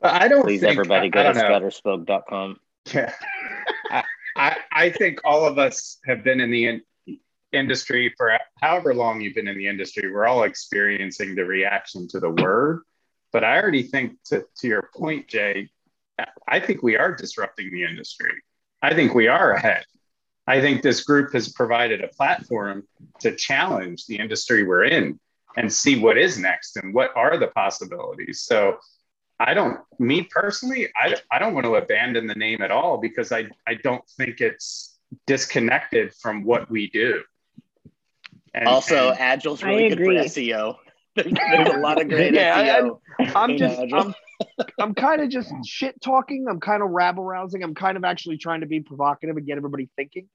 I don't Please, think, everybody, go to don't know. scatterspoke.com. Yeah. I, I, I think all of us have been in the in, industry for however long you've been in the industry. We're all experiencing the reaction to the word. But I already think, to, to your point, Jay, I think we are disrupting the industry. I think we are ahead. I think this group has provided a platform to challenge the industry we're in and see what is next and what are the possibilities. So I don't, me personally, I, I don't want to abandon the name at all because I, I don't think it's disconnected from what we do. And, Also, and- Agile's really good for agree. SEO. There's, there's a lot of great Yeah, I- SEO. I'm just, Agile. I'm, I'm kind of just shit talking. I'm kind of rabble rousing. I'm kind of actually trying to be provocative and get everybody thinking.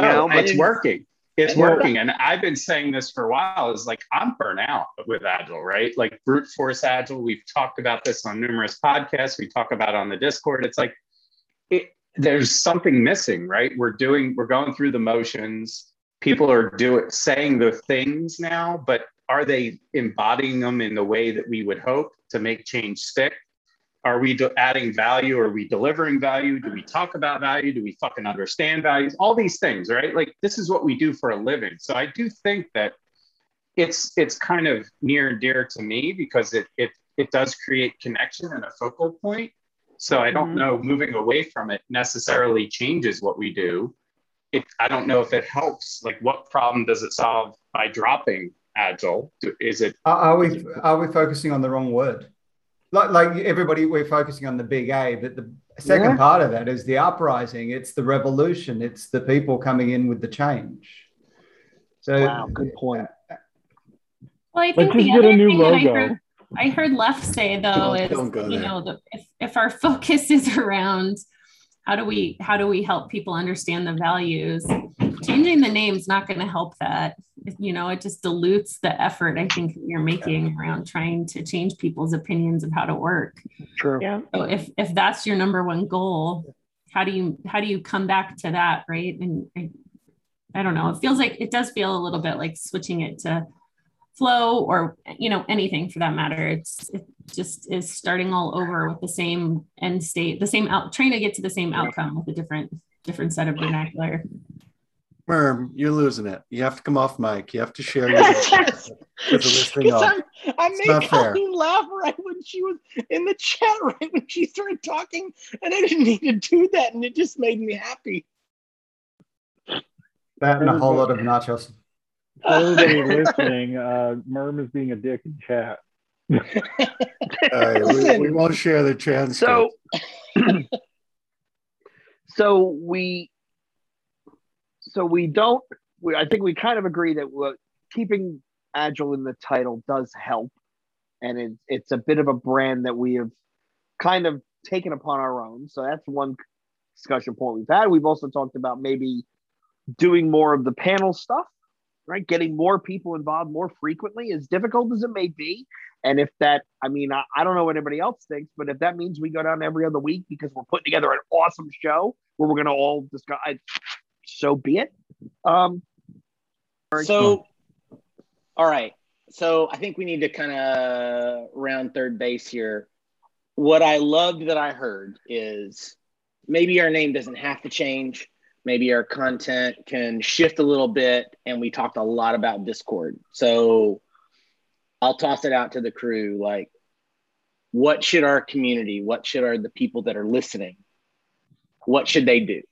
No, it's working. It's working. And I've been saying this for a while is like, I'm burnt out with Agile, right? Like brute force Agile. We've talked about this on numerous podcasts. We talk about it on the Discord. It's like, it, there's something missing, right? We're doing, we're going through the motions. People are doing, saying the things now, but are they embodying them in the way that we would hope to make change stick? Are we do- adding value? Are we delivering value? Do we talk about value? Do we fucking understand values? All these things, right? Like this is what we do for a living. So I do think that it's it's kind of near and dear to me because it it it does create connection and a focal point. So I don't Mhm. know moving away from it necessarily changes what we do. It I don't know if it helps. Like what problem does it solve by dropping agile? Is it Are, are we are we focusing on the wrong word? Like like everybody, we're focusing on the big A, but the second Yeah. part of that is the uprising. It's the revolution. It's the people coming in with the change. So Wow, good point. Well, I Let's think just the get other new thing that I heard, I heard Leff say though Don't- is, don't you there. know, the, if, if our focus is around how do we how do we help people understand the values, changing the name's not going to help that. You know, it just dilutes the effort I think you're making around trying to change people's opinions of how to work. True. Yeah. So if if that's your number one goal, how do you how do you come back to that, right? And I, I don't know. It feels like it does feel a little bit like switching it to flow or you know anything for that matter. It's it just is starting all over with the same end state, the same out trying to get to the same outcome with a different different set of vernacular. Merm, you're losing it. You have to come off mic. You have to share your with the listening I'm- I It's made fair. Colleen laugh right when she was in the chat, right when she started talking, and I didn't need to do that, and it just made me happy. that and a whole lot of nachos. For everybody listening, uh, Merm is being a dick in chat. All right, we, we won't share the chance. So, so we, so we don't. We, I think we kind of agree that keeping agile in the title does help, and it, it's a bit of a brand that we have kind of taken upon our own. So that's one discussion point we've had. We've also talked about maybe doing more of the panel stuff, right? Getting more people involved more frequently, as difficult as it may be. And if that, I mean, I, I don't know what anybody else thinks, but if that means we go down every other week because we're putting together an awesome show where we're going to all discuss, I, so be it. Um, very So, all right. So I think we need to kind of round third base here. What I loved that I heard is maybe our name doesn't have to change. Maybe our content can shift a little bit. And we talked a lot about Discord. So I'll toss it out to the crew. Like, what should our community, what should our the people that are listening, what should they do?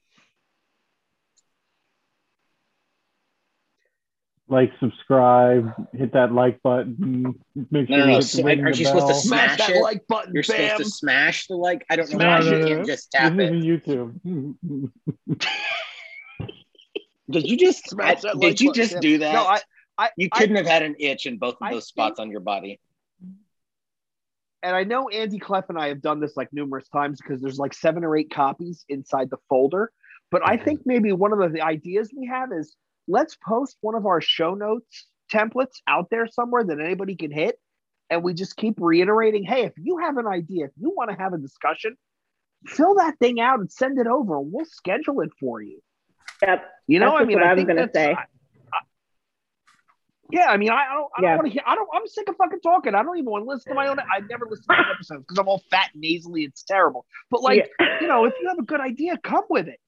Like, subscribe, hit that like button. Make No, sure no, no. you hit So, the ring aren't the you supposed to bell. smash that it? like button. You're bam. supposed to smash the like. I don't know. Smash why it. You can't just tap this it. is YouTube. Did you just? Smash I- that did like you button, just do that? No, I, I, you couldn't have had an itch in both of I those spots on your body. and I know Andy Cleff and I have done this like numerous times because there's like seven or eight copies inside the folder. But I mm-hmm. think maybe one of the, the ideas we have is let's post one of our show notes templates out there somewhere that anybody can hit. And we just keep reiterating, hey, if you have an idea, if you want to have a discussion, fill that thing out and send it over we'll schedule it for you. Yep. You know, I mean, what I was think gonna that's- say. I- I- yeah, I mean, I, I don't, I don't want to hear. I don't. I'm sick of fucking talking. I don't even want to listen to my own. I never listen to my own episodes because I'm all fat and nasally. It's terrible. But like, you know, if you have a good idea, come with it.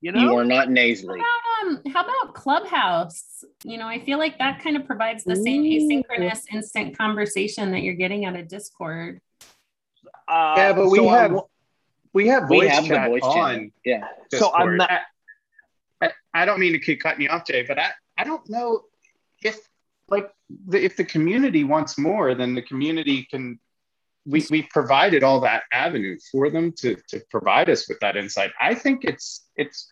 You know, You are not How nasally. about, um, how about Clubhouse? You know, I feel like that kind of provides the same Ooh. asynchronous instant conversation that you're getting out of Discord. uh, yeah, but we so have I'm- we have We voice have the chat voice on. channel. Yeah. So I'm not- I, I, I don't mean to keep cutting you off, Jay, but I, I don't know if like the, if the community wants more, then the community can. We we provided all that avenue for them to to provide us with that insight. I think it's it's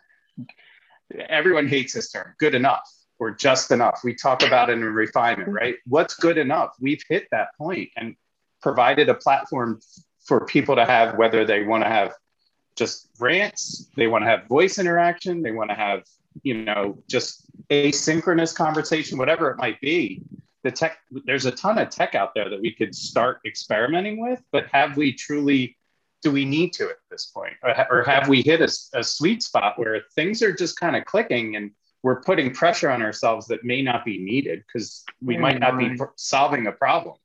everyone hates this term, good enough or just enough. We talk about it in refinement, right? What's good enough? We've hit that point and provided a platform for people to have whether they want to have just rants, they want to have voice interaction, they want to have, you know, just asynchronous conversation, whatever it might be. The tech, there's a ton of tech out there that we could start experimenting with, but have we truly, do we need to at this point? Or, ha- or have we hit a, a sweet spot where things are just kind of clicking and we're putting pressure on ourselves that may not be needed because we might not be pr- solving a problem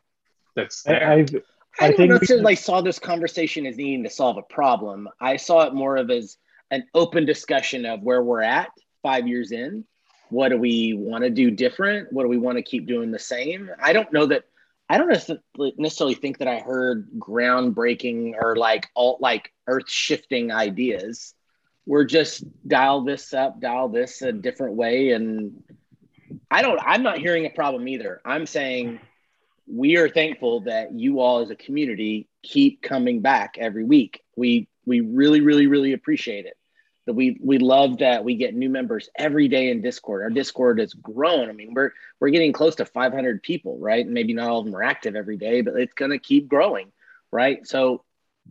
that's there. I, I, I, I don't think we necessarily saw this conversation as needing to solve a problem. I saw it more of as an open discussion of where we're at five years in. What do we want to do different? What do we want to keep doing the same? I don't know that. I don't necessarily- think that I heard groundbreaking or like alt like earth shifting ideas. We're just dial this up, dial this a different way, and I don't. I'm not hearing a problem either. I'm saying we are thankful that you all as a community keep coming back every week. We we really really really appreciate it. That we we love that we get new members every day in Discord. Our Discord has grown. I mean, we're we're getting close to 500 people, right? Maybe not all of them are active every day, but it's going to keep growing, right? So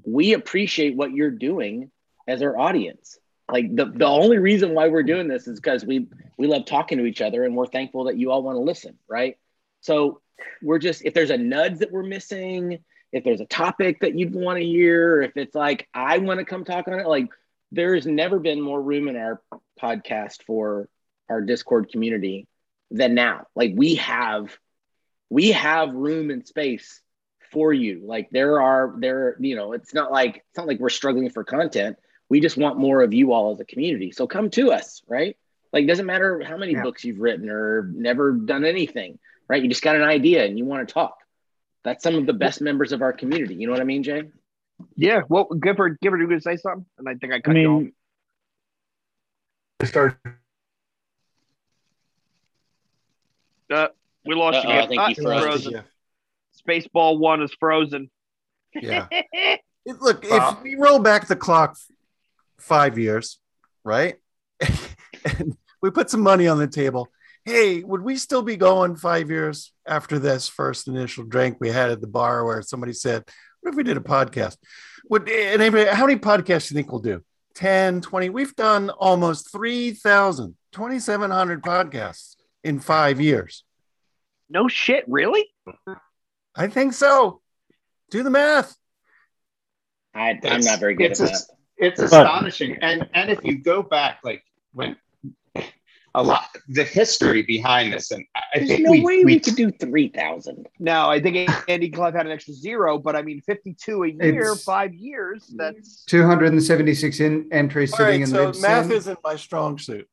we appreciate what you're doing as our audience. Like the, the only reason why we're doing this is because we we love talking to each other and we're thankful that you all want to listen, right? So we're just if there's a nudge that we're missing if there's a topic that you'd want to hear if it's like i want to come talk on it like there's never been more room in our podcast for our discord community than now like we have we have room and space for you like there are there you know it's not like it's not like we're struggling for content we just want more of you all as a community so come to us right like doesn't matter how many Yeah. books you've written or never done anything right? You just got an idea and you want to talk. That's some of the best members of our community. You know what I mean, Jay? Yeah. Well, Gifford, Gifford, you gonna say something? And I think I I cut you off. mean, Uh, we lost Uh-oh, you. I think you froze. frozen. Spaceball one is frozen. Yeah. It- Look, Wow. if we roll back the clock five years, right? and we put some money on the table. Hey, would we still be going five years after this first initial drink we had at the bar where somebody said, What if we did a podcast? Would and anybody, how many podcasts do you think we'll do? 10, 20? We've done almost 3,000, 2,700 podcasts in five years. No shit, really? I think so. Do the math. I, I'm not very good at it's that. It's astonishing, and and if you go back, like when a lot, the history behind this, and I There's think no we, way we, we could do 3,000. No, I think Andy Cleff had an extra zero, but I mean, 52 a year, It's- five years. That's 276 in, entries sitting right, in so Libsyn. math isn't my strong suit.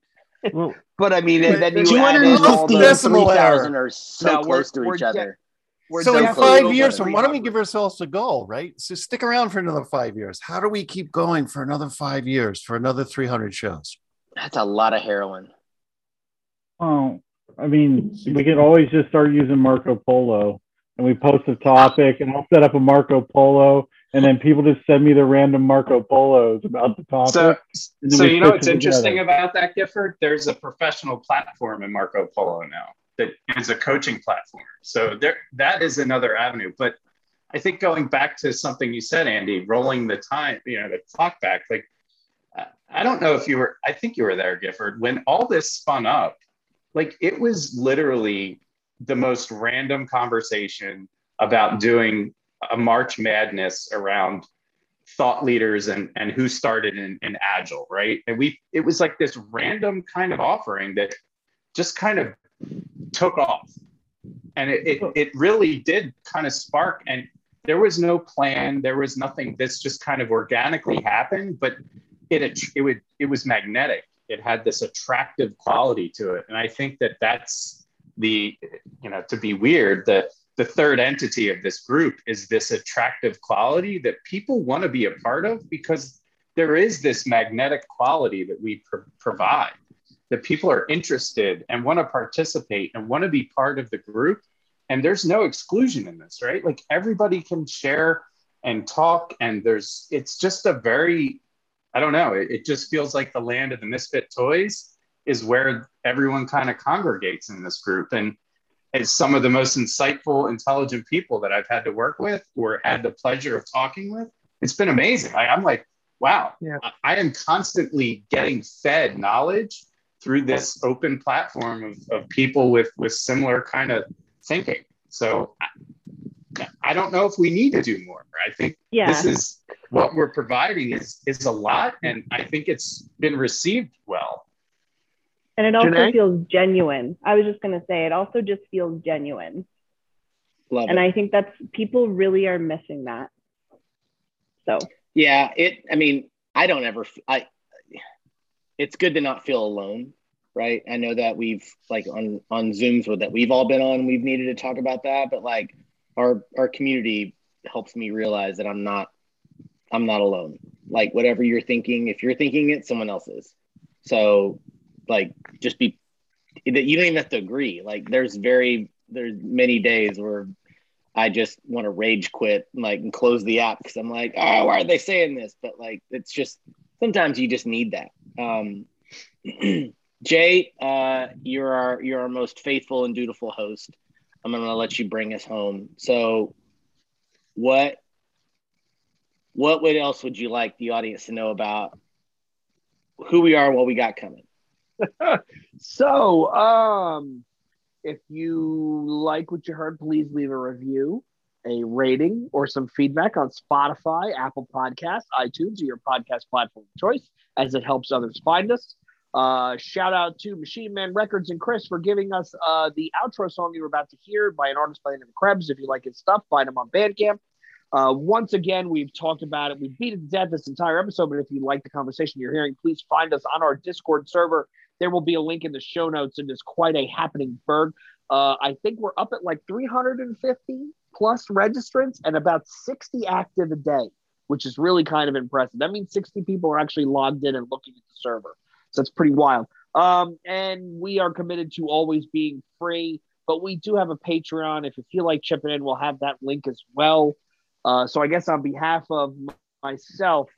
But I mean, But then you two add and all fifty the, decimal error. 3,000 are so No, we're- close to we're each de- other. we're so in five years from why don't we give ourselves a goal, right? So stick around for another five years. How do we keep going for another five years for another 300 shows? That's a lot of heroin. Oh, I mean, we could always just start using Marco Polo, and we post a topic, and I'll set up a Marco Polo, and then people just send me the random Marco Polos about the topic. So, so you know what's interesting about that, Gifford? There's a professional platform in Marco Polo now that is a coaching platform. So there, that is another avenue. But I think going back to something you said, Andy, rolling the time, you know, the clock back. Like, I don't know if you were. I think you were there, Gifford, when all this spun up. Like, it was literally the most random conversation about doing a March Madness around thought leaders and and who started in, in agile right? And we it was like this random kind of offering that just kind of took off. And it, it, it really did kind of spark and there was no plan there was nothing. This just kind of organically happened but it it would it was magnetic it had this attractive quality to it. And i think that that's the you know to be weird the the third entity of this group is this attractive quality that people want to be a part of because there is this magnetic quality that we pr- provide that people are interested and want to participate and want to be part of the group. And there's no exclusion in this right? Like everybody can share and talk and there's it's just a very i don't know it, it just feels like the land of the misfit toys is where everyone kind of congregates in this group and as some of the most insightful, intelligent people that I've had to work with or had the pleasure of talking with. It's been amazing. I, I'm like, wow, Yeah. I, I am constantly getting fed knowledge through this open platform of, of people with, with similar kind of thinking. So I, I don't know if we need to do more. I think Yeah. this is what we're providing is, is a lot. And I think it's been received well. And it also Janae? feels genuine. I was just going to say, it also just feels genuine. Love And it. I think that's people really are missing that. So, Yeah, it. I mean, I don't ever. I. It's good to not feel alone, right? I know that we've like on on Zooms with that we've all been on. We've needed to talk about that, but like our our community helps me realize that I'm not I'm not alone. Like whatever you're thinking, if you're thinking it, someone else is. So, like, just be that you don't even have to agree. Like, there's very there's many days where I just want to rage quit, and like, and close the app because I'm like, oh, why are they saying this? But like, it's just sometimes you just need that. Um, Jay, uh, you're our you're our most faithful and dutiful host. I'm gonna let you bring us home. So, what what would else would you like the audience to know about who we are, what we got coming? So, um, if you like what you heard, please leave a review, a rating, or some feedback on Spotify, Apple Podcasts, iTunes, or your podcast platform of choice, as it helps others find us. Uh, shout out to Machine Man Records and Chris for giving us uh, the outro song you were about to hear by an artist by the name of Krebs. If you like his stuff, find him on Bandcamp. Uh, once again, we've talked about it. We beat it to death this entire episode, but if you like the conversation you're hearing, please find us on our Discord server. There will be a link in the show notes, and it's quite a happening berg. Uh, I think we're up at like 350 plus registrants and about 60 active a day, which is really kind of impressive. That means 60 people are actually logged in and looking at the server. So that's pretty wild. Um, and we are committed to always being free, but we do have a Patreon. If you feel like chipping in, we'll have that link as well. Uh, so I guess on behalf of myself,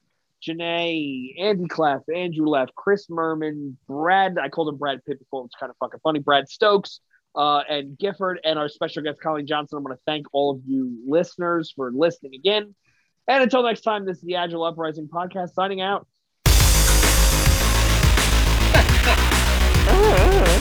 Janae, Andy Cleff, Andrew Leff, Chris Murman, Brad, I called him Brad Pitt before, it's kind of fucking funny, Brad Stokes, uh, and Gifford, and our special guest, Colleen Johnson. I'm going to thank all of you listeners for listening again. And until next time, this is the Agile Uprising Podcast signing out. Uh,